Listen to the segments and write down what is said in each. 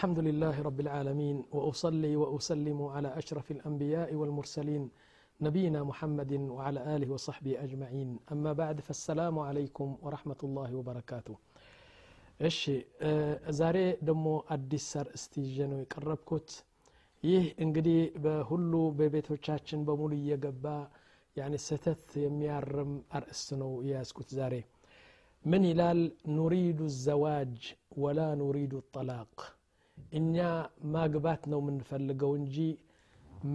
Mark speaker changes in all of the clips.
Speaker 1: الحمد لله رب العالمين وأصلي وأسلم على أشرف الأنبياء والمرسلين نبينا محمد وعلى آله وصحبه أجمعين أما بعد فالسلام عليكم ورحمة الله وبركاته እሺ ዛሬ ደግሞ አዲስ አርእስት ይዤ ነው የቀረብኩት ይህ እንግዲህ በሁሉ በቤቶቻችን በሙሉ እየገባ ያኒ ስህተት የሚያርም አርእስት ነው የያዝኩት ዛሬ ምን ይላል ኑሪዱ ዘዋጅ ወላ ኑሪዱ ጠላቅ እኛ ማግባት ነው የምንፈልገው እንጂ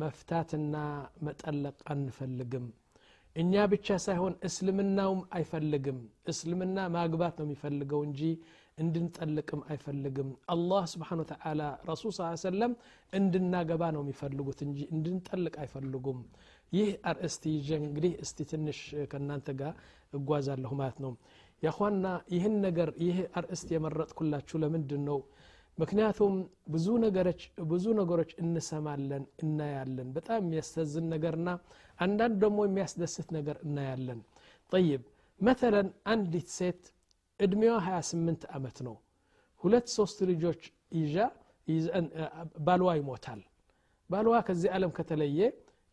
Speaker 1: መፍታትና መጠለቅ አንፈልግም። እኛ ብቻ ሳይሆን እስልምናውም አይፈልግም። እስልምና ማግባት ነው የሚፈልገው እንጂ እንድንጠልቅም አይፈልግም። አላህ ስብሓን ወተላ ረሱል ስ ሰለም እንድናገባ ነው የሚፈልጉት እንጂ እንድንጠልቅ አይፈልጉም። ይህ አርእስት ይዤ እንግዲህ እስቲ ትንሽ ከእናንተ ጋር እጓዛለሁ ማለት ነው። ያኳና ይህን ነገር ይህ አርእስት የመረጥኩላችሁ ለምንድን ነው ምክንያቱም ብዙ ነገሮች ብዙ ነገሮች እንሰማለን እናያለን። በጣም የሚያስተዝን ነገርና አንዳንድ ደግሞ የሚያስደስት ነገር እናያለን። ጠይብ መተለን አንዲት ሴት እድሜዋ 28 ዓመት ነው። ሁለት ሶስት ልጆች ይዣ ባልዋ ይሞታል። ባልዋ ከዚህ ዓለም ከተለየ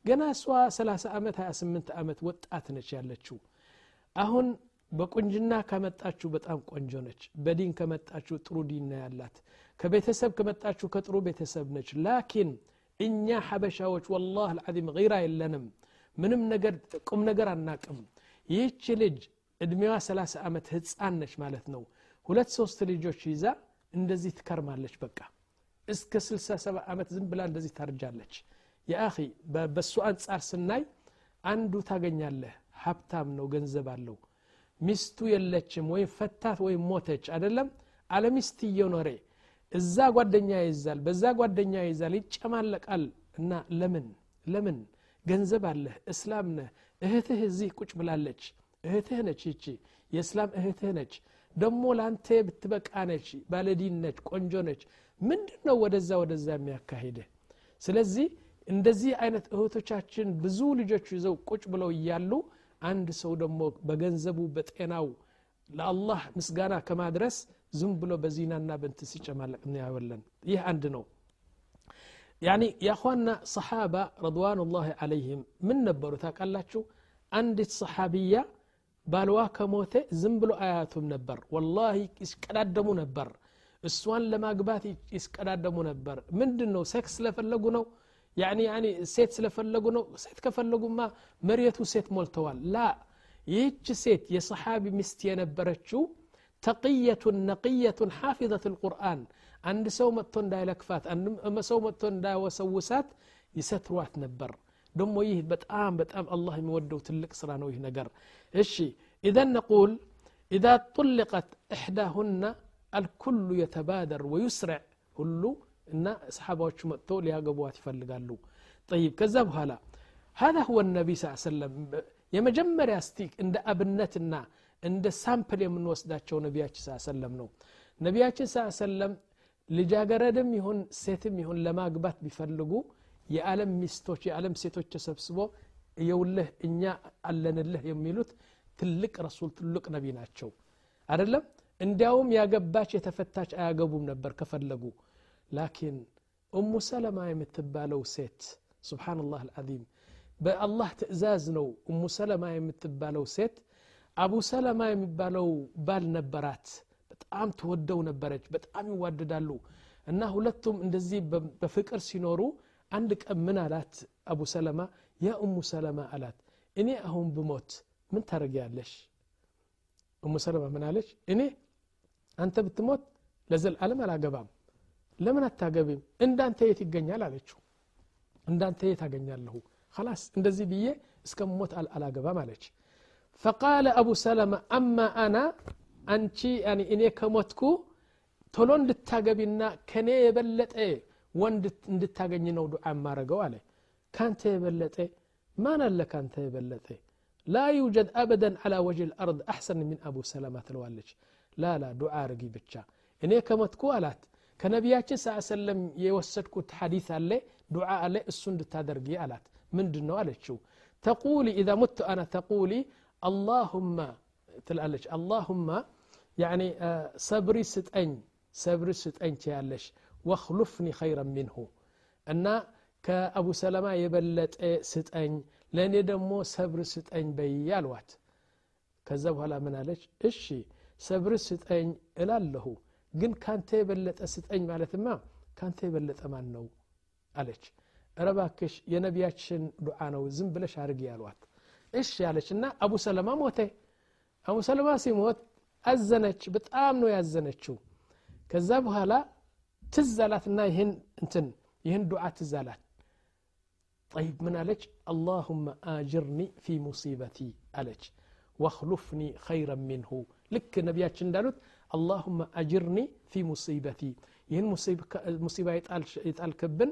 Speaker 1: ገና እሷ 30 ዓመት 28 ዓመት ወጣት ነች ያለችው። አሁን በቁንጅና ከመጣችሁ በጣም ቆንጆ ነች። በዲን ከመጣችሁ ጥሩ ዲን ያላት ከቤተሰብ ከመጣችሁ ከጥሩ ቤተሰብ ነች። ላኪን እኛ ሐበሻዎች ወላህ አልዓዚም ጊራ የለንም። ምንም ነገር ቁም ነገር አናቅም። ይህች ልጅ እድሜዋ 30 ዓመት ህፃን ነች ማለት ነው። ሁለት ሶስት ልጆች ይዛ እንደዚህ ትከርማለች። በቃ እስከ 67 ዓመት ዝም ብላ እንደዚህ ታርጃለች። የአኺ በሱ አንጻር ስናይ አንዱ ታገኛለህ። ሀብታም ነው ገንዘብ አለው። ሚስቱ የለችም ወይም ፈታት ወይም ሞተች አይደለም። አለሚስት እየኖረ እዛ ጓደኛ ይይዛል በዛ ጓደኛ ይይዛል ይጨማለቃል። እና ለምን? ለምን? ገንዘብ አለህ እስላም ነህ እህትህ እዚህ ቁጭ ብላለች እህትህ ነች ይቺ የእስላም እህትህ ነች። ደሞ ለአንተ ብትበቃ ነች ባለዲን ነች ቆንጆ ነች። ምንድን ነው ወደዛ ወደዛ የሚያካሂድህ? ስለዚህ እንደዚህ አይነት እህቶቻችን ብዙ ልጆች ይዘው ቁጭ ብለው እያሉ አንድ ሰው ደግሞ በገንዘቡ በጤናው ለአላህ ምስጋና ከማድረስ ዝም ብሎ በዚናና በንት ሲጨማለቅ እናያወለን ይህ አንድ ነው ያኒ የአኳና ሰሓባ ረድዋኑላህ አለይህም ምን ነበሩ ታውቃላችሁ አንዲት ሰሓቢያ ባልዋ ከሞተ ዝም ብሎ አያቱም ነበር ወላሂ ይስቀዳደሙ ነበር እሷን ለማግባት ይስቀዳደሙ ነበር ምንድን ነው ሴክስ ስለፈለጉ ነው ያኒ ያኒ ሴት ስለፈለጉ ነው ሴት ከፈለጉማ መሬቱ ሴት ሞልተዋል ላ ይህች ሴት የሰሓቢ ሚስት የነበረችው تقية نقية حافظة القرآن. أن سومة تندا لكفات عند أن سومة تندا وسوسات يسترواث نبر. دم ويه بتأم بتأم الله مودو تلك سران ويه نقر. إشي إذا نقول إذا طلقت إحداهن الكل يتبادر ويسرع. كله إن أصحابه شمتو ليها قبوات فلقالو طيب كذب هلا هذا هو النبي صلى الله عليه وسلم. يا مجمر يا ستيك عند أبنتنا እንደ ሳምፕል የምንወስዳቸው ነቢያችን ስ ሰለም ነው። ነቢያችን ስ ሰለም ልጃገረድም ይሁን ሴትም ይሁን ለማግባት ቢፈልጉ የዓለም ሚስቶች የዓለም ሴቶች ተሰብስቦ የውልህ እኛ አለንልህ የሚሉት ትልቅ ረሱል ትልቅ ነቢ ናቸው። አደለም እንዲያውም ያገባች የተፈታች አያገቡም ነበር ከፈለጉ። ላኪን እሙ ሰለማ የምትባለው ሴት ስብሓንላህ አልዓዚም በአላህ ትእዛዝ ነው እሙ ሰለማ የምትባለው ሴት አቡ ሰለማ የሚባለው ባል ነበራት። በጣም ትወደው ነበረች በጣም ይዋደዳሉ። እና ሁለቱም እንደዚህ በፍቅር ሲኖሩ አንድ ቀን ምን አላት? አቡ ሰለማ ያ እሙ ሰለማ አላት። እኔ አሁን ብሞት ምን ታደርጊያለሽ? እሙ ሰለማ ምን አለች? እኔ አንተ ብትሞት ለዘል ለዘላለም አላገባም። ለምን አታገቢም? እንዳንተ የት ይገኛል? አለችው። እንዳንተ የት አገኛለሁ? ላስ እንደዚህ ብዬ እስከ ሞት አላገባም አለች። فقال أبو سلمة أما أنا أنتي يعني إني كمتكو تلون دتاجبنا كني يبلت إيه وان دتاجني نود عمارة جواله كان تبلت إيه ما نل كان تبلت إيه. لا يوجد أبدا على وجه الأرض أحسن من أبو سلمة الوالج لا لا دعاء رجي بتشا إني كمتكو ألات كنبياتي صلى الله عليه وسلم يوسدكو تحديث عليه دعاء عليه السند تادرقي ألات من دنو تقولي إذا مت أنا تقولي አላሁማ ትላለች አላሁማ ያኒ ሰብሪ ስጠኝ ሰብሪ ስጠኝ ትያለሽ ወክሉፍኒ ኸይረ ምንሁ እና ከአቡ ሰለማ የበለጠ ስጠኝ ለእኔ ደግሞ ሰብር ስጠኝ በይ አልዋት ከዛ በኋላ ምን አለች እሺ ሰብር ስጠኝ እላለሁ ግን ካንተ የበለጠ ስጠኝ ማለትማ ካንተ የበለጠ ማን ነው አለች ረባክሽ የነቢያችን ዱዓ ነው ዝም ብለሽ አድርጊ ያሏት እሺ ያለች እና አቡ ሰለማ ሞተ አቡ ሰለማ ሲሞት አዘነች በጣም ነው ያዘነችው ከዛ በኋላ ትዛላትና يهن انتن. يهن ዱዓ ትዛላት طيب من قالك اللهم آجرني في مصيبتي قالك واخلفني خيرا منه. لك نبيات شندالوت اللهم آجرني في مصيبتي. ين مصيبة مصيبة يتقال يتقال كبن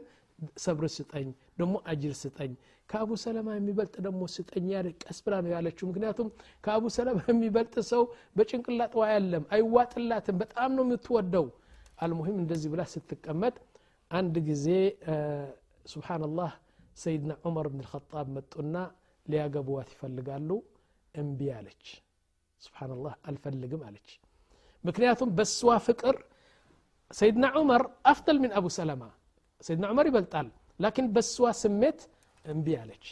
Speaker 1: ሰብር ስጠኝ ደግሞ አጅር ስጠኝ ከአቡ ሰለማ የሚበልጥ ደግሞ ስጠኝ ያለ ቀስ ብላ ነው ያለችው ምክንያቱም ከአቡ ሰለማ የሚበልጥ ሰው በጭንቅላጥዋ ያለም አይዋጥላትም በጣም ነው የምትወደው አልሙሂም እንደዚህ ብላ ስትቀመጥ አንድ ጊዜ ስብናላህ ሰይድና ዑመር ብን ልኸጣብ መጡና ሊያገቡዋት ይፈልጋሉ እምቢ አለች ስብናላህ አልፈልግም አለች ምክንያቱም በስዋ ፍቅር ሰይድና ዑመር አፍጠል ምን አቡ ሰለማ ሰይድና ዑመር ይበልጣል። ላኪን በስዋ ስሜት እምቢ አለች።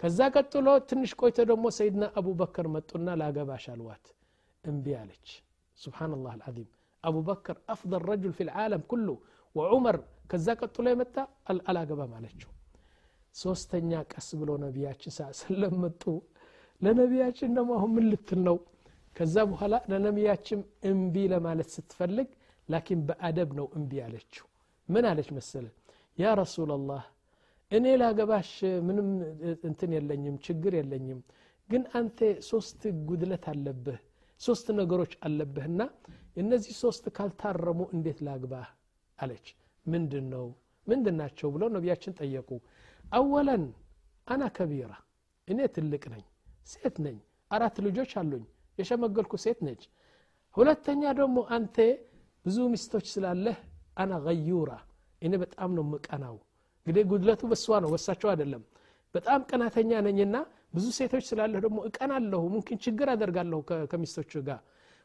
Speaker 1: ከዛ ቀጥሎ ትንሽ ቆይቶ ደግሞ ሰይድና አቡበከር መጡና ላገባሽ አልዋት እምቢ አለች። ስብሓንላህ አልዓዚም። አቡበከር አፍضል ረጁል ፊ ልዓለም ኩሉ ወዑመር ከዛ ቀጥሎ የመጣ አላገባም አለችው። ሶስተኛ ቀስ ብሎ ነቢያችን ሰለም መጡ። ለነቢያችን ደግሞ አሁን ምን ልትል ነው? ከዛ በኋላ ለነቢያችን እምቢ ለማለት ስትፈልግ ላኪን በአደብ ነው እምቢ አለችው ምን አለች መሰለ ያ ረሱላላህ እኔ ላገባሽ ምንም እንትን የለኝም ችግር የለኝም ግን አንተ ሶስት ጉድለት አለብህ ሶስት ነገሮች አለብህና እነዚህ ሶስት ካልታረሙ እንዴት ላግባህ አለች። ምንድን ነው ምንድን ናቸው ብለው ነቢያችን ጠየቁ። አወለን አና ከቢራ እኔ ትልቅ ነኝ ሴት ነኝ አራት ልጆች አሉኝ የሸመገልኩ ሴት ነች። ሁለተኛ ደግሞ አንተ ብዙ ሚስቶች ስላለህ አና ገዩራ እኔ በጣም ነው ምቀናው እንግዲህ ጉድለቱ በሷ ነው በሳቸው አይደለም። በጣም ቀናተኛ ነኝና ብዙ ሴቶች ስላለህ ደግሞ እቀናለሁ ሙምኪን ችግር አደርጋለሁ ከሚስቶች ጋር።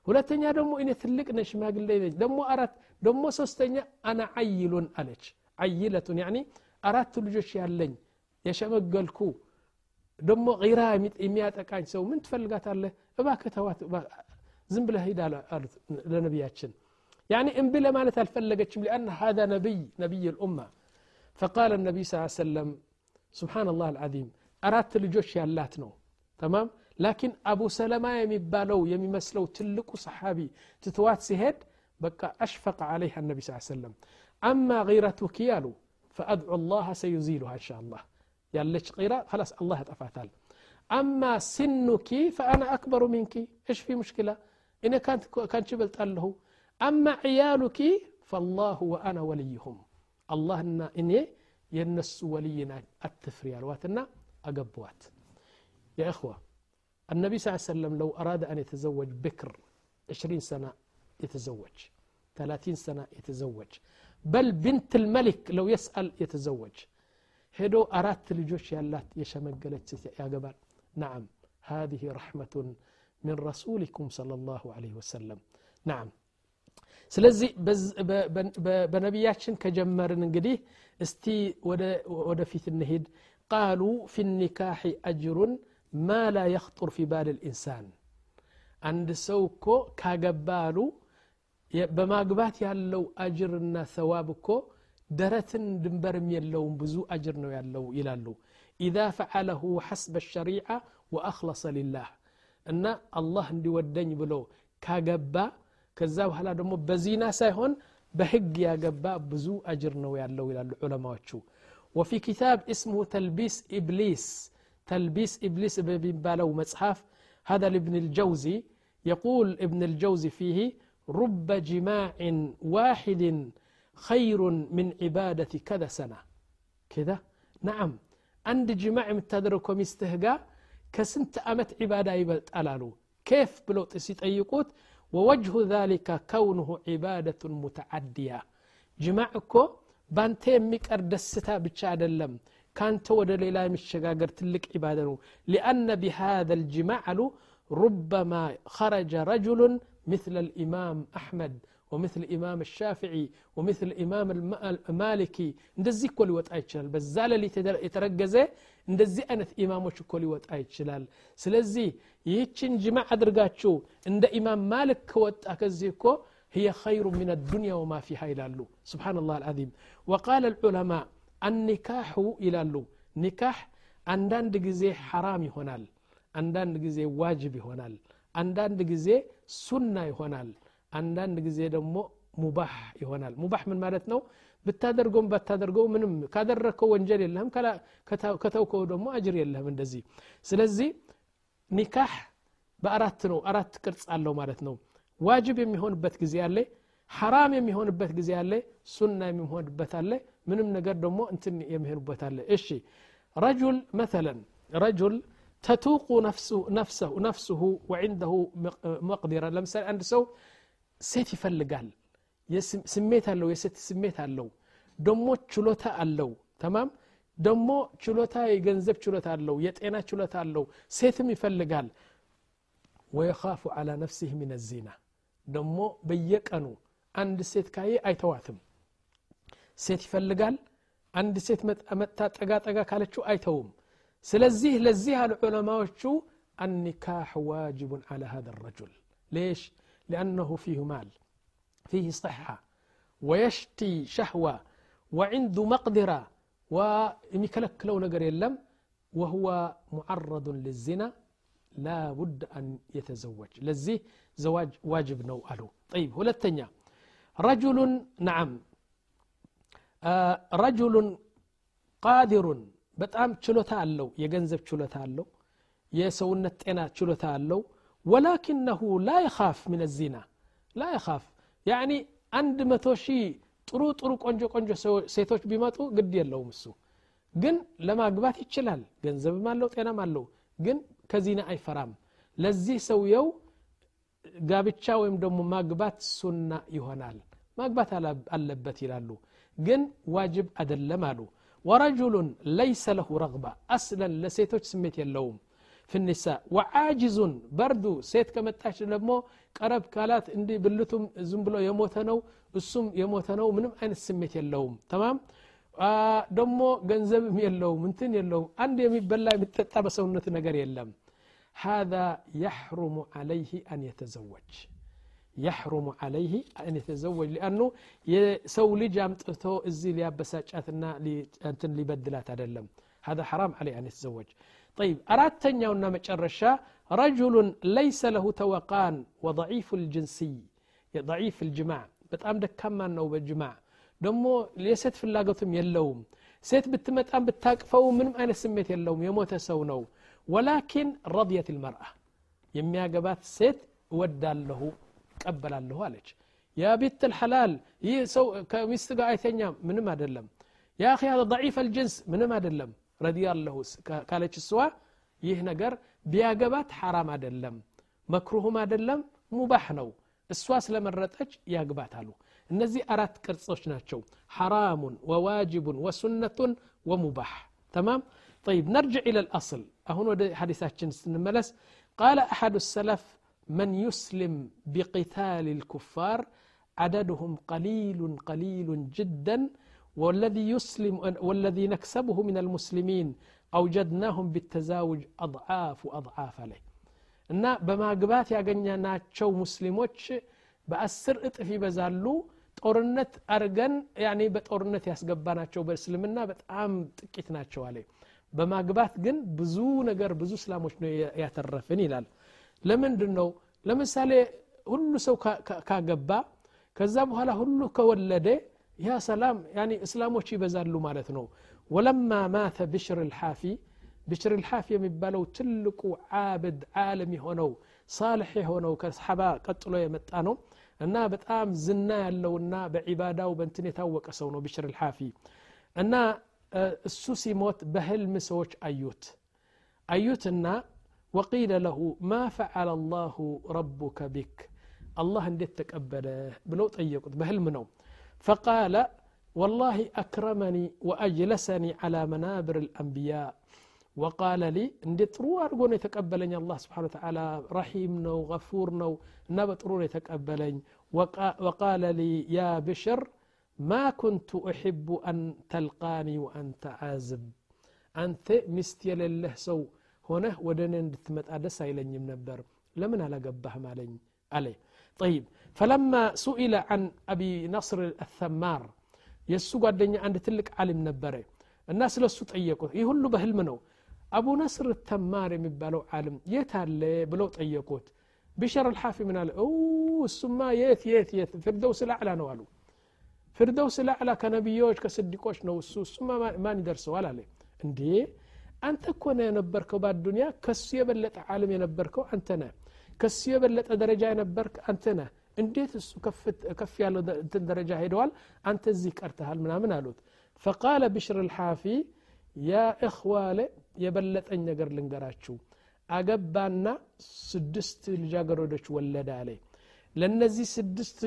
Speaker 1: ሁለተኛ ደግሞ እኔ ትልቅ ነ ሽማግሌ ነች ደግሞ አራት ደግሞ ሶስተኛ አና አይሉን አለች። አይለቱን ያኒ አራት ልጆች ያለኝ የሸመገልኩ ደግሞ ራ የሚያጠቃኝ ሰው ምን ትፈልጋታለህ? እባክህ ዝም ብለህ ሂድ አሉት ለነቢያችን يعني انبي لما الفلقتش لأن هذا نبي نبي الأمة. فقال النبي صلى الله عليه وسلم سبحان الله العظيم أردت لجوش يالاتنو تمام؟ لكن أبو سلمة يمبالو يمسلو تلقو صحابي تتوات سهد بقى أشفق عليها النبي صلى الله عليه وسلم. أما غيرتك يالو فأدعو الله سيزيلها إن شاء الله. يالش غيرة خلاص الله يتفاتل أما سنك فأنا أكبر منك. إيش في مشكلة؟ إن أما عيالك فالله وأنا وليهم. الله إن إني ينس ولينا التفري الواتنا أقبوات. يا إخوة النبي صلى الله عليه وسلم لو أراد أن يتزوج بكر عشرين سنة يتزوج ثلاثين سنة يتزوج. بل بنت الملك لو يسأل يتزوج. هدو أرات لجوش يالات يشمقلت يا قبل. نعم هذه رحمة من رسولكم صلى الله عليه وسلم. نعم. ስለዚህ በነቢያችን ከጀመርን እንግዲህ እስቲ ወደፊት እንሄድ ቃሉ ፊ ኒካሒ አጅሩን ማ ላ የኽጡር ፊ ባል ልኢንሳን አንድ ሰው እኮ ካገባ አሉ በማግባት ያለው አጅርና ሰዋብ እኮ ደረትን ድንበርም የለውም ብዙ አጅር ነው ያለው ይላሉ ኢዛ ፈዓለሁ ሐስበ ሸሪዓ ወአክለሰ ሊላህ እና አላህ እንዲወደኝ ብሎ ካገባ ከዛ በኋላ ደግሞ በዚና ሳይሆን በህግ ያገባ ብዙ አጅር ነው ያለው ይላሉ ዑለማዎቹ وفي كتاب اسمه تلبيس إبليس تلبيس إبليس بيبالو مصحف هذا لابن الجوزي يقول ابن الجوزي فيه رب جماع واحد خير من عبادة كذا سنة كذا نعم عند جماع متدركم يستهقى كسنت أمت عبادة يبلت ألالو كيف بلو تسيطيقوت ووجه ذلك كونه عبادة متعدية. جماعكو بانت يميقر دستا بچا دلم. كانت ود ليلا مشغاغر تلك عبادة لأن بهذا الجماع ربما خرج رجل مثل الإمام أحمد ومثل إمام الشافعي ومثل إمام المالكي እንደዚህ እኮ ሊወጣ ይችላል በዛ ሌሊት የተረገዘ እንደዚህ አይነት ኢማሞች እኮ ሊወጣ ይችላል ስለዚህ ይህችን ጅማዕ አድርጋችሁ እንደ ኢማም ማልክ ከወጣ ከዚህ እኮ هي خير من الدنيا وما فيها ይላሉ سبحان الله العظيم وقال العلماء النكاح ይላሉ ኒካህ አንዳንድ ጊዜ ሐራም ይሆናል አንዳንድ ጊዜ ዋጅብ ይሆናል አንዳንድ ጊዜ ሱና ይሆናል አንዳንድ ጊዜ ደግሞ ሙባህ ይሆናል ሙባህ ምን ማለት ነው ብታደርገውም ባታደርገው ምንም ካደረግከው ወንጀል የለህም ከተውከው ደግሞ አጅር የለህም እንደዚህ ስለዚህ ኒካህ በአራት ነው አራት ቅርጽ አለው ማለት ነው ዋጅብ የሚሆንበት ጊዜ አለ ሐራም የሚሆንበት ጊዜ አለ ሱና የሚሆንበት አለ ምንም ነገር ደግሞ እንትን የሚሆንበት አለ እሺ ረጁል መተለን ረጁል ተቱቁ ነፍሰሁ ነፍስሁ ወዕንደሁ መቅዲራ ለምሳሌ አንድ ሰው ሴት ይፈልጋል ስሜት አለው የሴት ስሜት አለው ደሞ ችሎታ አለው ተማም ደሞ ችሎታ የገንዘብ ችሎታ አለው የጤና ችሎታ አለው ሴትም ይፈልጋል ወየኻፉ አላ ነፍሲህ ምን ዚና ደሞ በየቀኑ አንድ ሴት ካየ አይተዋትም ሴት ይፈልጋል አንድ ሴት መጥታ ጠጋ ጠጋ ካለችው አይተውም ስለዚህ ለዚህ አሉ ዑለማዎቹ አኒካህ ዋጅቡን አላ ሀ ረጁል ሌሽ لأنه فيه مال فيه صحة ويشتي شهوة وعنده مقدرة ويمكلكلو نقر يلم وهو معرض للزنا لا بد أن يتزوج لزيه زواج واجب نو ألو طيب هلتنيا رجل نعم آه رجل قادر በጣም ችሎታ አለው የገንዘብ ችሎታ አለው የሰውነት ጤና ችሎታ አለው ወላኪነሁ ላ ይኻፍ ምን ዚና። ላ ይኻፍ ያኒ አንድ መቶ ሺህ ጥሩ ጥሩ ቆንጆ ቆንጆ ሴቶች ቢመጡ ግድ የለውም እሱ። ግን ለማግባት ይችላል። ገንዘብም አለው ጤናም አለው። ግን ከዚና አይፈራም። ለዚህ ሰውየው ጋብቻ ወይም ደግሞ ማግባት ሱና ይሆናል። ማግባት አለበት ይላሉ። ግን ዋጅብ አደለም አሉ። ወረጁሉን ለይሰ ለሁ ረግባ። አስለን ለሴቶች ስሜት የለውም ፍኒሳ ወዓጅዙን በርዱ ሴት ከመጣች ደግሞ ቀረብ ካላት እንዲህ ብልቱም ዝም ብሎ የሞተ ነው እሱም የሞተ ነው ምንም አይነት ስሜት የለውም ተማም ደግሞ ገንዘብም የለውም እንትን የለውም አንድ የሚበላ የሚጠጣ በሰውነት ነገር የለም هذا يحرم عليه أن يتزوج يحرم عليه أن يتزوج لأنه يسو لج أمطتو إزي ليابساجاتنا أنتن ليبدلات أدلم هذا حرام عليه أن يتزوج طيب أراد تنياونا مجرشا رجل ليس له توقان وضعيف الجنسي ضعيف الجماع በጣም ደካማ ነው በጅማዕ ደግሞ የሴት ፍላጎትም የለውም ሴት ብትመጣም ብታቅፈው ምንም አይነት ስሜት የለውም የሞተ ሰው ነው ወላኪን ረድየት ልመርአ የሚያገባት ሴት እወዳለሁ ቀበላለሁ አለች ያ ቢት ልሐላል ይህ ሰው ከሚስት ጋር አይተኛም ምንም አይደለም ያ ኺ هذا ضعيف الجنس ምንም አይደለም ረዲያለሁ ካለች እሷ ይህ ነገር ቢያገባት ሐራም አይደለም መክሩህም አይደለም ሙባህ ነው እሷ ስለመረጠች ያግባት አሉ እነዚህ አራት ቅርጾች ናቸው ሐራሙን ወዋጅቡን ወሱነቱን ወሙባህ ተማም طيب نرجع إلى الأصل أهون ودي حديثات سنملس قال أحد السلف من يسلم بقتال الكفار عددهم قليل قليل جدا والذي يسلم والذي نكسبه من المسلمين أوجدناهم بالتزاوج أضعاف وأضعاف عليه እና በማግባት ያገኘናቸው ሙስሊሞች በአስር እጥፍ ይበዛሉ ጦርነት አርገን ያኔ በጦርነት ያስገባናቸው በእስልምና በጣም ጥቂት ናቸው አለ በማግባት ግን ብዙ ነገር ብዙ እስላሞች ነው ያተረፍን ይላል ለምንድን ነው ለምሳሌ ሁሉ ሰው ካገባ ከዛ በኋላ ሁሉ ከወለደ ያ ሰላም ያኒ እስላሞች ይበዛሉ ማለት ነው ወለማ ማተ ብሽር ልሓፊ ብሽር ልሓፊ የሚባለው ትልቁ ዓብድ ዓለም የሆነው ሳልሕ የሆነው ከሰሓባ ቀጥሎ የመጣ ነው እና በጣም ዝና ያለውና በዒባዳው በንትን የታወቀ ሰው ነው ብሽር ልሓፊ እና እሱ ሲሞት በህልም ሰዎች አዩት አዩትና ወቂለ ለሁ ማ ፈዓለ አላሁ ረቡከ ቢክ አላህ እንዴት ተቀበለ ብለው ጠየቁት በህልም ነው ፈቃለ والله أكرمني وأجلسني على منابر الأنبياء وقال لي እንዴት ጥሩ አድርጎ ነው የተቀበለኝ አላህ ስብሓን ተዓላ ረሒም ነው ገፉር ነው እና በጥሩ ነው የተቀበለኝ وقال لي يا بشر ما كنت أحب أن تلقاني وأنت عازب أنت مست يلله سو هنا ودن اندتمت أدس إليم نبر لمن على قبهم علي عليه طيب فلما سئل عن أبي نصر الثمار يسوق الدنيا عند تلك علم نبرة. الناس لسوا تعيقوا يهلوا إيه بهلمنو أبو نصر الثمار مبالو عالم يتهل بلو تعيقوت بشر الحافي من أو السما يث يث يث فردوس الأعلى نوالو فردوس الأعلى كنبيوش كصديقوش نوسو السما ما, ندرس ندرسه ولا لي أنت كنا ينبركو بعد الدنيا كسيب اللي تعلم ينبركو أنتنا ከሱ የበለጠ ደረጃ የነበርክ አንተ ነህ። እንዴት እሱ ከፍ ያለው ደረጃ ሄደዋል? አንተ እዚህ ቀርተሃል ምናምን አሉት። ፈቃለ ብሽር ልሓፊ ያ እኽዋለ የበለጠኝ ነገር ልንገራችሁ። አገባና ስድስት ልጃገረዶች ወለደ አለ። ለእነዚህ ስድስት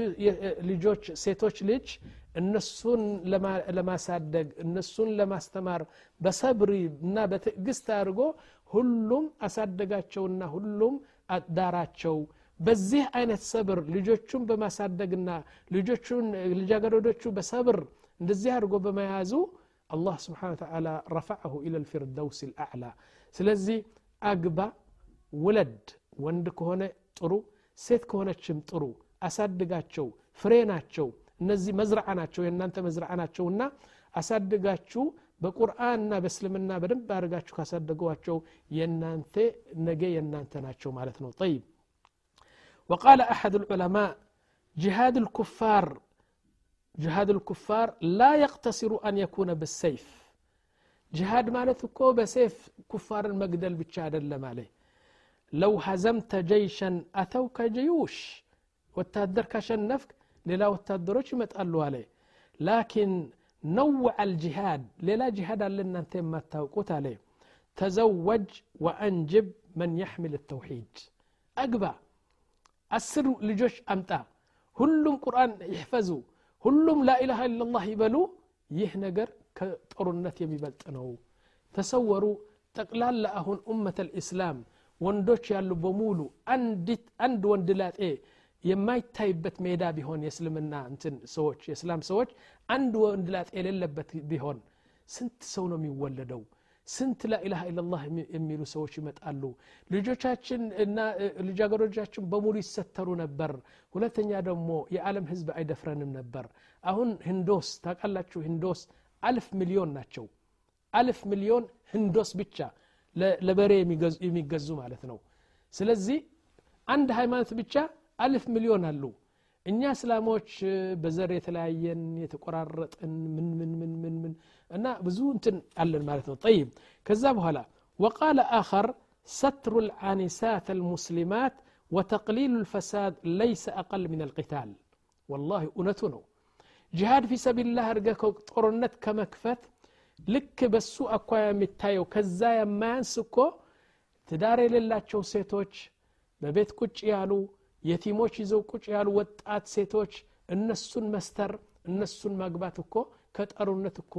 Speaker 1: ልጆች ሴቶች ልጅ እነሱን ለማሳደግ እነሱን ለማስተማር በሰብሪ እና በትዕግስት አድርጎ ሁሉም አሳደጋቸውና ሁሉም አዳራቸው። በዚህ አይነት ሰብር ልጆቹን በማሳደግና ልጆቹን ልጃገረዶቹ በሰብር እንደዚህ አድርጎ በመያዙ አላህ ስብሓን ተዓላ ረፈዐሁ ኢለ ልፊርደውስ ልአዕላ ስለዚህ አግባ ውለድ። ወንድ ከሆነ ጥሩ ሴት ከሆነችም ጥሩ። አሳድጋቸው ፍሬ ናቸው። እነዚህ መዝረዓ ናቸው የእናንተ መዝረዓ ናቸውና አሳድጋችሁ በቁርአንና በእስልምና በደንብ አድርጋችሁ ካሳደጓቸው የእናንተ ነገ የእናንተ ናቸው ማለት ነው ጠይብ وقال أحد العلماء جهاد الكفار جهاد الكفار لا يقتصر أن يكون بالسيف جهاد مالتكو بسيف كفار المقدل بتشاد عليه لو هزمت جيشا أتوك جيوش وتهدر كشنفك للا وتهدروش يمتقلوا عليه لكن نوع نوع الجهاد. للا جهاد لنا ثم التوقت عليه. تزوج وأنجب من يحمل التوحيد. أقبى. أسر لجوش أمتا. هلوم قرآن يحفظوا هلوم لا إله إلا الله يبلو. يهنجر كطرنت يبلت أنه تصوروا تقلال لأهون أمة الإسلام. وندوش يالو بمولو. أندت أند واندلات إيه. የማይታይበት ሜዳ ቢሆን የእስልምና እንትን ሰዎች የእስላም ሰዎች አንድ ወንድ ላጤ የሌለበት ቢሆን ስንት ሰው ነው የሚወለደው ስንት ላኢላሃ ኢላላህ የሚሉ ሰዎች ይመጣሉ ልጆቻችን እና ልጃገሮቻችን በሙሉ ይሰተሩ ነበር ሁለተኛ ደግሞ የዓለም ህዝብ አይደፍረንም ነበር አሁን ህንዶስ ታውቃላችሁ ህንዶስ አልፍ ሚሊዮን ናቸው አልፍ ሚሊዮን ህንዶስ ብቻ ለበሬ የሚገዙ ማለት ነው ስለዚህ አንድ ሃይማኖት ብቻ አልፍ ሚሊዮን አሉ እኛ እስላሞች በዘር የተለያየን የተቆራረጥን ምን ምን ምን ምን ምን እና ብዙ እንትን አለን ማለት ነው ጠይብ ከዛ በኋላ وقال آخر ستر العانسات المسلمات وتقليل الفساد ليس أقل من القتال والله أنتنو جهاد في سبيل الله أرجاك طرنت كمكفت ልክ በሱ አኳያ የሚታየው ከዛ የማያንስ እኮ ትዳር የሌላቸው ሴቶች በቤት ቁጭ ያሉ የቲሞች ይዘው ቁጭ ያሉ ወጣት ሴቶች እነሱን መስተር እነሱን ማግባት እኮ ከጦርነት እኮ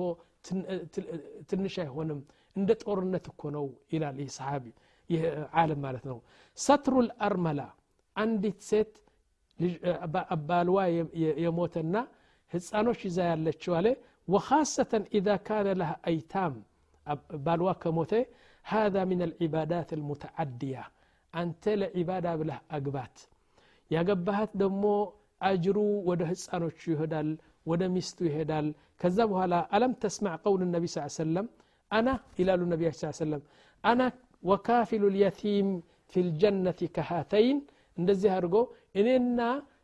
Speaker 1: ትንሽ አይሆንም እንደ ጦርነት እኮ ነው ይላል ይህ ሰሓቢ ይህ ዓለም ማለት ነው ሰትሩል አርመላ አንዲት ሴት ባልዋ የሞተና ህፃኖች ይዛ ያለችው አለ وخاصة إذا كان لها أيتام بالوا كموتي هذا من العبادات المتعدية أنت لعبادة بله أقبات ያገባሃት ደግሞ አጅሩ ወደ ህፃኖቹ ይሄዳል ወደ ሚስቱ ይሄዳል። ከዛ በኋላ አለም ተስማዕ ቀውል ነቢ ስ ሰለም አና ይላሉ ነቢ ስ ሰለም አና ወካፊሉ ልየቲም ፊ ልጀነት ከሃተይን? እንደዚህ አድርጎ እኔና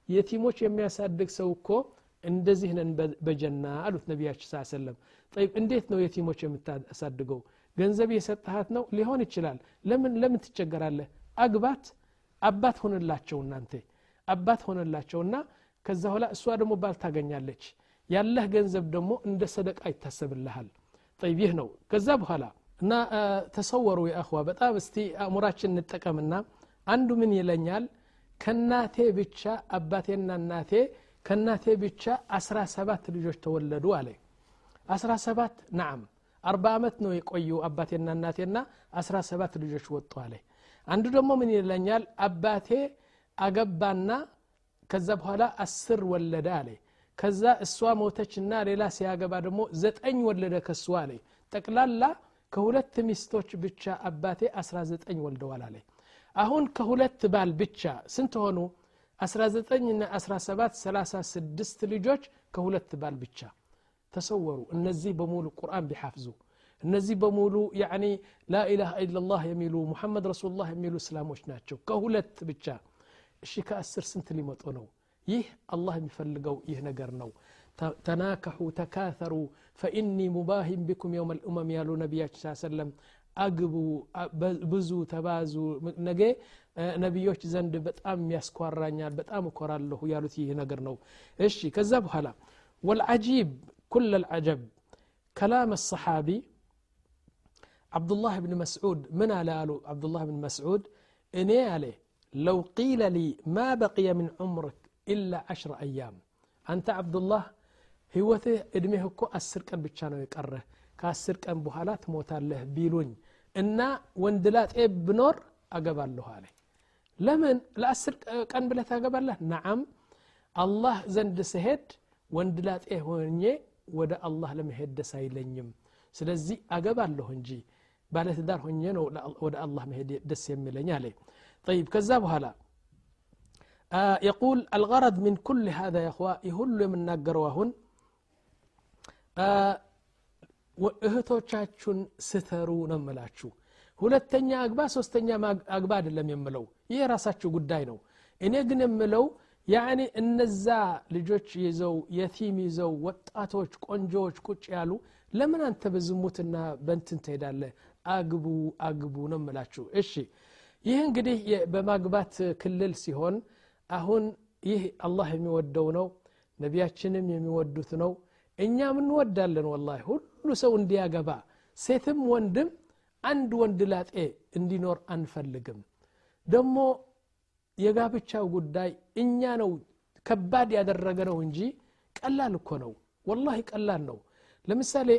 Speaker 1: የቲሞች የሚያሳድግ ሰው እኮ እንደዚህ ነን በጀና አሉት ነቢያችን ስ ሰለም ጠይብ እንዴት ነው የቲሞች የምታሳድገው? ገንዘብ የሰጠሃት ነው? ሊሆን ይችላል። ለምን ለምን ትቸገራለህ? አግባት አባት ሁንላቸው እናንተ። አባት ሆነላቸውና ከዛ ኋላ እሷ ደግሞ ባል ታገኛለች። ያለህ ገንዘብ ደግሞ እንደ ሰደቃ ይታሰብልሃል። ጠይብ ይህ ነው። ከዛ በኋላ እና ተሰወሩ የአኽዋ በጣም እስቲ አእሙራችን እንጠቀምና አንዱ ምን ይለኛል? ከናቴ ብቻ አባቴና እናቴ ከእናቴ ብቻ አስራ ሰባት ልጆች ተወለዱ አለ። አስራ ሰባት ናዓም አርባ ዓመት ነው የቆዩ አባቴና እናቴና አስራ ሰባት ልጆች ወጡ አለ። አንዱ ደግሞ ምን ይለኛል? አባቴ አገባና ከዛ በኋላ አስር ወለደ አለ። ከዛ እሷ ሞተችና ሌላ ሲያገባ ደግሞ ዘጠኝ ወለደ ከእሷ አለ። ጠቅላላ ከሁለት ሚስቶች ብቻ አባቴ 19 ወልደዋል አለ። አሁን ከሁለት ባል ብቻ ስንት ሆኑ? 19 ና 17 36 ልጆች ከሁለት ባል ብቻ ተሰወሩ። እነዚህ በሙሉ ቁርአን ቢሓፍዙ እነዚህ በሙሉ ያኒ ላኢላሃ ኢላላህ የሚሉ ሙሐመድ ረሱሉላህ የሚሉ እስላሞች ናቸው። ከሁለት ብቻ እሺ ከአስር ስንት ሊመጡ ነው ይህ አላህ የሚፈልገው ይህ ነገር ነው ተናከሑ ተካተሩ ፈኢኒ ሙባሂን ቢኩም የውም ልእመም ያሉ ነቢያችን ስ ሰለም አግቡ ብዙ ተባዙ ነገ ነቢዮች ዘንድ በጣም ያስኳራኛል በጣም እኮራለሁ ያሉት ይህ ነገር ነው እሺ ከዛ በኋላ والعجيب كل العجب كلام الصحابي عبد الله بن مسعود من على عبد الله بن مسعود إني عليه لو قيل لي ما بقي من عمرك إلا عشر أيام أنت عبد الله ህይወትህ እድሜህ እኮ አስር ቀን ብቻ ነው የቀረህ ከአስር ቀን በኋላ ትሞታለህ ቢሉኝ እና ወንድላጤ ብኖር አገባለሁ አለ ለምን ለአስር ቀን ብለህ ታገባለህ ነዓም አላህ ዘንድ ስሄድ ወንድላጤ ሆኜ ወደ አላህ ለመሄድ ደስ አይለኝም ስለዚህ አገባለሁ እንጂ ባለትዳር ሆኜ ነው ወደ አላህ መሄድ ደስ የሚለኝ አለ طيب ከዛ በኋላ آه يقول الغرض من كل هذا يا اخوة يهل من ناقروا እህቶቻችሁን ስተሩ ነው ምላችሁ ሁለተኛ አግባ ሶስተኛ አግባ አይደለም የምለው ይህ የራሳችሁ ጉዳይ ነው እኔ ግን የምለው ያኒ እነዛ ልጆች ይዘው የቲም ይዘው ወጣቶች ቆንጆዎች ቁጭ ያሉ ለምን አንተ በዝሙትና በንትን ትሄዳለህ አግቡ አግቡ ነው ምላችሁ እሺ ይህ እንግዲህ በማግባት ክልል ሲሆን አሁን ይህ አላህ የሚወደው ነው ነቢያችንም የሚወዱት ነው እኛም እንወዳለን ወላ ሁሉ ሰው እንዲያገባ ሴትም ወንድም አንድ ወንድ ላጤ እንዲኖር አንፈልግም። ደግሞ የጋብቻው ጉዳይ እኛ ነው ከባድ ያደረገ ነው እንጂ ቀላል እኮ ነው። ወላሂ ቀላል ነው። ለምሳሌ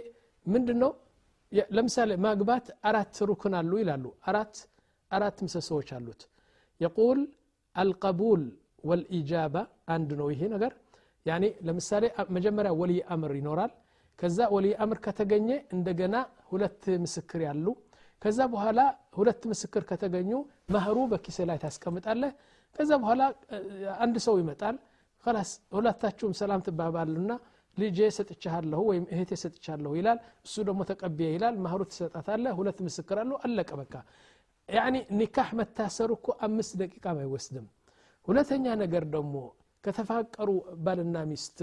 Speaker 1: ምንድን ነው ለምሳሌ ማግባት አራት ሩክን አሉ ይላሉ። አራት አራት ምሰሶዎች አሉት። የቁል አልቀቡል ወልኢጃባ አንድ ነው ይሄ ነገር። ያኔ ለምሳሌ መጀመሪያ ወልይ አምር ይኖራል። ከዛ ወልይ አምር ከተገኘ እንደገና ሁለት ምስክር ያሉ። ከዛ በኋላ ሁለት ምስክር ከተገኙ መህሩ በኪሴ ላይ ታስቀምጣለህ። ከዛ በኋላ አንድ ሰው ይመጣል። ላስ ሁለታችሁም ሰላም ትባባሉና ልጄ ሰጥቻለሁ ወይም እህቴ ሰጥቻለሁ ይላል። እሱ ደግሞ ተቀብየ ይላል። ማህሩ ትሰጣታለህ። ሁለት ምስክር አለቀ በቃ ኒካህ መታሰሩ እኮ አምስት ደቂቃም አይወስድም ሁለተኛ ነገር ደግሞ ከተፋቀሩ ባልና ሚስት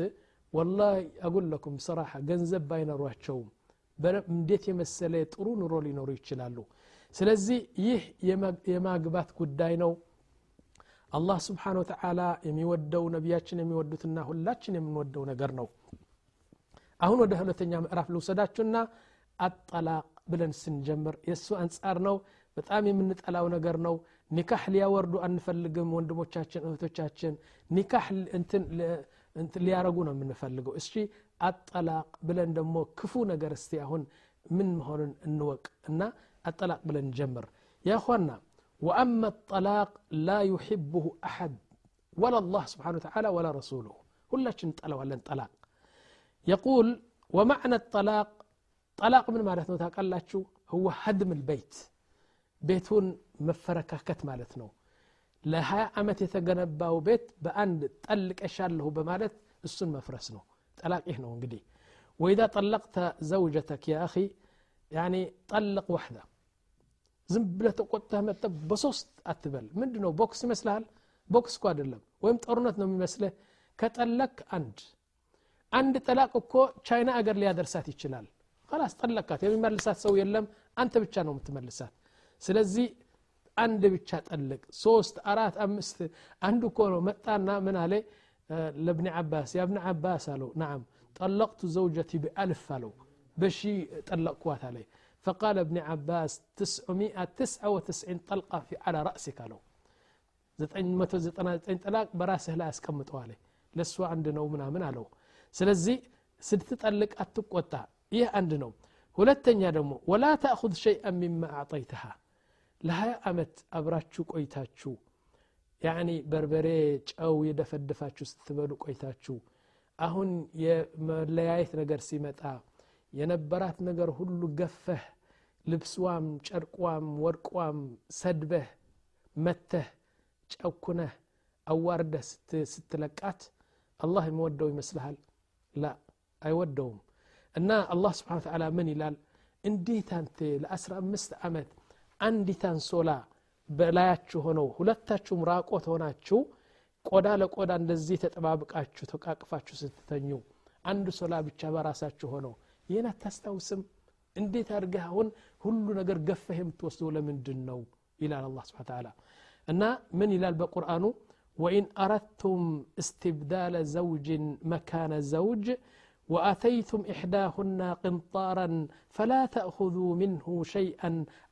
Speaker 1: ወላ አጉለኩም ሰራሐ ገንዘብ ባይኖሯቸውም እንዴት የመሰለ ጥሩ ኑሮ ሊኖሩ ይችላሉ ስለዚህ ይህ የማግባት ጉዳይ ነው አላህ ስብሓን ወተላ የሚወደው ነቢያችን የሚወዱትና ሁላችን የምንወደው ነገር ነው አሁን ወደ ሁለተኛ ምዕራፍ ልውሰዳችሁና አጠላቅ ብለን ስንጀምር የእሱ አንጻር ነው በጣም የምንጠላው ነገር ነው ኒካህ ሊያወርዱ አንፈልግም ወንድሞቻችን እህቶቻችን ኒካህ እንትን ሊያረጉ ነው የምንፈልገው እስቲ አጠላቅ ብለን ደግሞ ክፉ ነገር እስቲ አሁን ምን መሆኑን እንወቅ እና አጠላቅ ብለን እንጀምር ያኳና ወአማ الطلاق لا يحبه أحد ولا الله سبحانه وتعالى ولا رسوله ሁላችን ጠለዋለን ጠላቅ يقول ومعنى الطلاق طلاق من ማለት ነው ታውቃላችሁ هو هدم البيت ቤቱን መፈረካከት ማለት ነው ለ20 ዓመት የተገነባው ቤት በአንድ ጠልቀሻለሁ በማለት እሱን መፍረስ ነው ጠላቅ ይህ ነው እንግዲህ ወኢዛ ጠለቅተ ዘውጀተክ ያ አኺ ያኒ ጠልቅ ዋሕዳ ዝም ብለህ ተቆጥተህ መጠ በሶስት አትበል ምንድ ነው ቦክስ ይመስልሃል ቦክስ እኮ አይደለም ወይም ጦርነት ነው የሚመስልህ ከጠለክ አንድ አንድ ጠላቅ እኮ ቻይና አገር ሊያደርሳት ይችላል ላስ ጠለቃት የሚመልሳት ሰው የለም አንተ ብቻ ነው የምትመልሳት ስለዚ አንድ ብቻ سوست أرات አራት አምስት አንድ እኮ ነው። መጣና ምን አለ? ለብኒ ዓባስ ያብኒ ዓባስ አለው። ናም ጠለቅቱ ዘውጀቲ ብአልፍ አለው። በሺ ጠለቅኩዋት አለ። فقال ابن عباس 999 طلقة في على رأسك لو زتين متو زتنا زتين طلاق براسه لا أسكمت وعليه لسوا عندنا ومنا من علو سلزي سدت تطلق أتوك إيه عندنا ولا تنيا ولا تأخذ شيئا مما أعطيتها ለሀያ ዓመት አብራችሁ ቆይታችሁ ያኒ በርበሬ ጨው የደፈደፋችሁ ስትበሉ ቆይታችሁ አሁን የመለያየት ነገር ሲመጣ የነበራት ነገር ሁሉ ገፈህ ልብስዋም ጨርቋም ወርቋም ሰድበህ መተህ ጨኩነህ አዋርደህ ስትለቃት አላህ የሚወደው ይመስልሃል ላ አይወደውም እና አላህ ስብሓን ተዓላ ምን ይላል እንዴት አንተ ለአስራ አምስት ዓመት አንዲት አንሶላ በላያችሁ ሆነው ሁለታችሁም ራቆት ሆናችሁ ቆዳ ለቆዳ እንደዚህ ተጠባብቃችሁ ተቃቅፋችሁ ስትተኙ አንድ ሶላ ብቻ በራሳችሁ ሆነው ይህን አታስታውስም? እንዴት አድርገህ አሁን ሁሉ ነገር ገፈህ የምትወስደው ለምንድን ነው ይላል አላ ስብን ተላ እና ምን ይላል በቁርአኑ? ወኢን አረድቱም እስትብዳለ ዘውጅን መካነ ዘውጅ واتيتم احداهن قنطارا فلا تاخذوا منه شيئا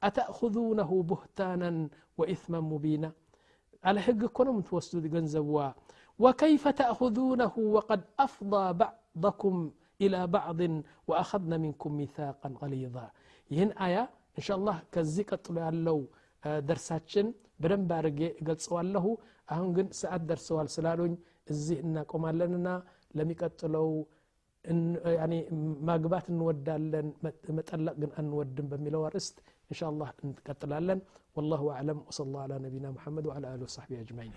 Speaker 1: اتاخذونه بهتانا واثما مبينا على حق كنا متوسدوا جنزبوا وكيف تاخذونه وقد افضى بعضكم الى بعض واخذن منكم ميثاقا غليظا ይህን አያ እንሻላ ከዚህ ቀጥሎ ያለው ደርሳችን በደንብ አድርጌ እገልጸዋለሁ አሁን ግን ሰዓት ደርሰዋል ስላሉኝ እዚህ እናቆማለንና ለሚቀጥለው ማግባት እንወዳለን መጠለቅ ግን አንወድም በሚለው አርዕስት إن شاء الله نتقتل والله أعلم وصلى الله على نبينا محمد وعلى آله وصحبه أجمعين